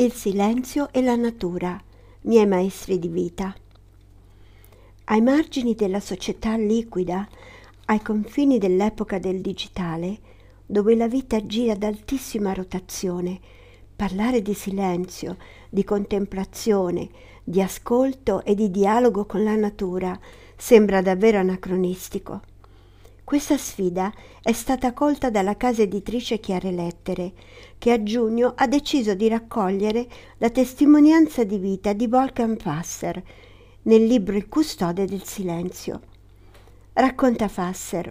il silenzio e la natura, miei maestri di vita. Ai margini della società liquida, ai confini dell'epoca del digitale, dove la vita gira ad altissima rotazione, parlare di silenzio, di contemplazione, di ascolto e di dialogo con la natura sembra davvero anacronistico. Questa sfida è stata colta dalla casa editrice Chiare Lettere, che a giugno ha deciso di raccogliere la testimonianza di vita di Volkan Fasser nel libro Il custode del silenzio. Racconta Fasser.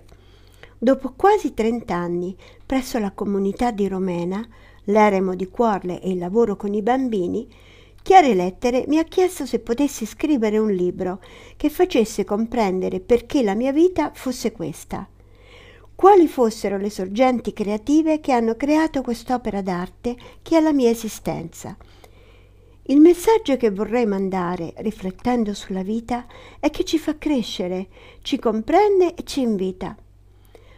Dopo quasi trent'anni, presso la comunità di Romena, l'eremo di Cuorle e il lavoro con i bambini, Chiare Lettere mi ha chiesto se potessi scrivere un libro che facesse comprendere perché la mia vita fosse questa. Quali fossero le sorgenti creative che hanno creato quest'opera d'arte che è la mia esistenza. Il messaggio che vorrei mandare, riflettendo sulla vita, è che ci fa crescere, ci comprende e ci invita.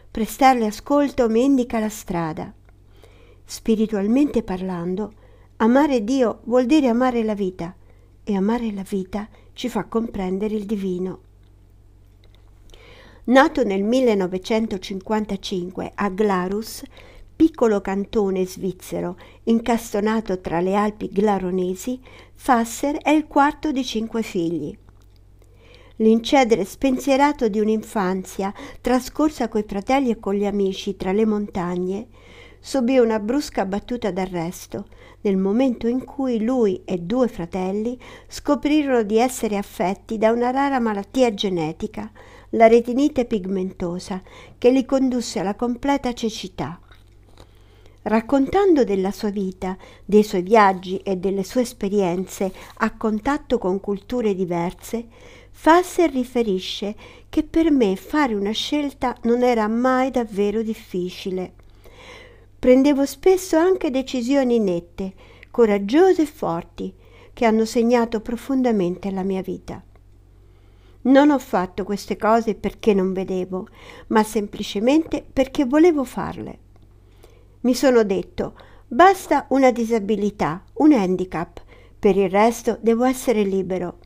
Prestarle ascolto mi indica la strada. Spiritualmente parlando, amare Dio vuol dire amare la vita e amare la vita ci fa comprendere il divino. Nato nel 1955 a Glarus, piccolo cantone svizzero incastonato tra le Alpi glaronesi, Fasser è il quarto di cinque figli. L'incedere spensierato di un'infanzia trascorsa coi fratelli e con gli amici tra le montagne subì una brusca battuta d'arresto nel momento in cui lui e due fratelli scoprirono di essere affetti da una rara malattia genetica, la retinite pigmentosa, che li condusse alla completa cecità. Raccontando della sua vita, dei suoi viaggi e delle sue esperienze a contatto con culture diverse, Fasser riferisce che per me fare una scelta non era mai davvero difficile. Prendevo spesso anche decisioni nette, coraggiose e forti, che hanno segnato profondamente la mia vita. Non ho fatto queste cose perché non vedevo, ma semplicemente perché volevo farle. Mi sono detto, basta una disabilità, un handicap, per il resto devo essere libero.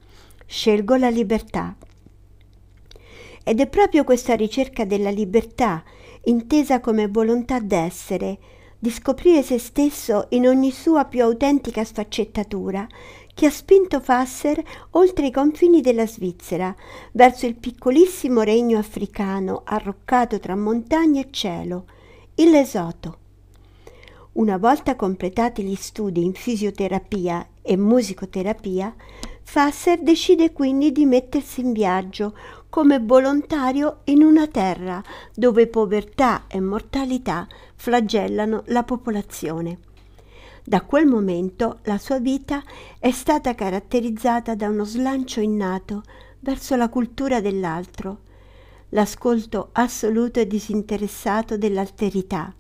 Scelgo la libertà. Ed è proprio questa ricerca della libertà, intesa come volontà d'essere, di scoprire se stesso in ogni sua più autentica sfaccettatura, che ha spinto Fasser oltre i confini della Svizzera, verso il piccolissimo regno africano arroccato tra montagne e cielo, il Lesoto. Una volta completati gli studi in fisioterapia e musicoterapia, Fasser decide quindi di mettersi in viaggio come volontario in una terra dove povertà e mortalità flagellano la popolazione. Da quel momento la sua vita è stata caratterizzata da uno slancio innato verso la cultura dell'altro, l'ascolto assoluto e disinteressato dell'alterità,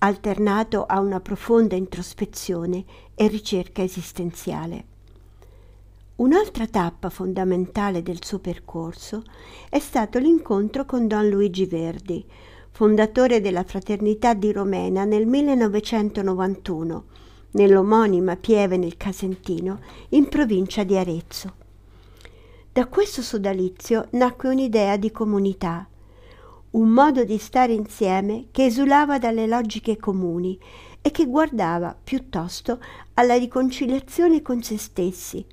alternato a una profonda introspezione e ricerca esistenziale. Un'altra tappa fondamentale del suo percorso è stato l'incontro con Don Luigi Verdi, fondatore della Fraternità di Romena nel 1991, nell'omonima Pieve nel Casentino, in provincia di Arezzo. Da questo sodalizio nacque un'idea di comunità, un modo di stare insieme che esulava dalle logiche comuni e che guardava piuttosto alla riconciliazione con se stessi,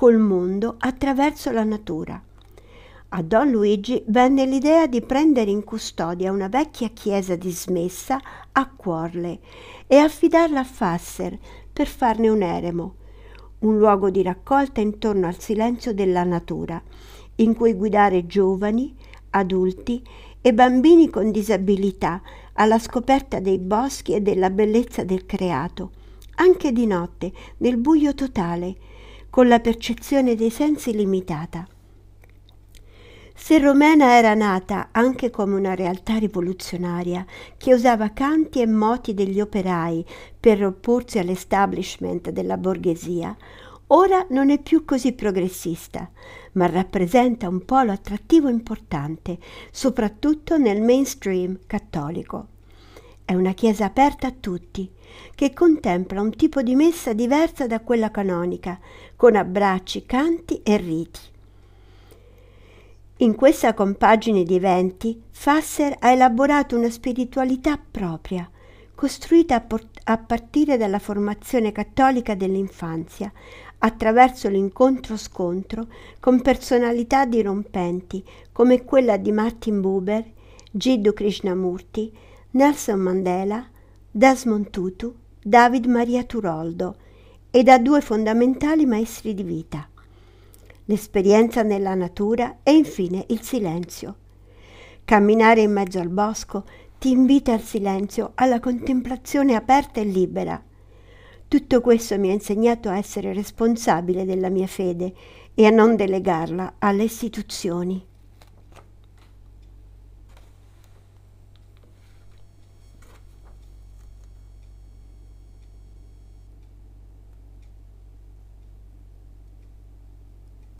col mondo attraverso la natura. A Don Luigi venne l'idea di prendere in custodia una vecchia chiesa dismessa a Cuorle e affidarla a Fasser per farne un eremo, un luogo di raccolta intorno al silenzio della natura, in cui guidare giovani, adulti e bambini con disabilità alla scoperta dei boschi e della bellezza del creato, anche di notte, nel buio totale, con la percezione dei sensi limitata. Se Romena era nata anche come una realtà rivoluzionaria che usava canti e moti degli operai per opporsi all'establishment della borghesia, ora non è più così progressista, ma rappresenta un polo attrattivo importante, soprattutto nel mainstream cattolico. È una chiesa aperta a tutti, che contempla un tipo di messa diversa da quella canonica, con abbracci, canti e riti. In questa compagine di eventi, Fasser ha elaborato una spiritualità propria, costruita a, port- a partire dalla formazione cattolica dell'infanzia, attraverso l'incontro-scontro con personalità dirompenti come quella di Martin Buber, Jiddu Krishnamurti, Nelson Mandela, Desmond Tutu, David Maria Turoldo e da due fondamentali maestri di vita, l'esperienza nella natura e infine il silenzio. Camminare in mezzo al bosco ti invita al silenzio, alla contemplazione aperta e libera. Tutto questo mi ha insegnato a essere responsabile della mia fede e a non delegarla alle istituzioni.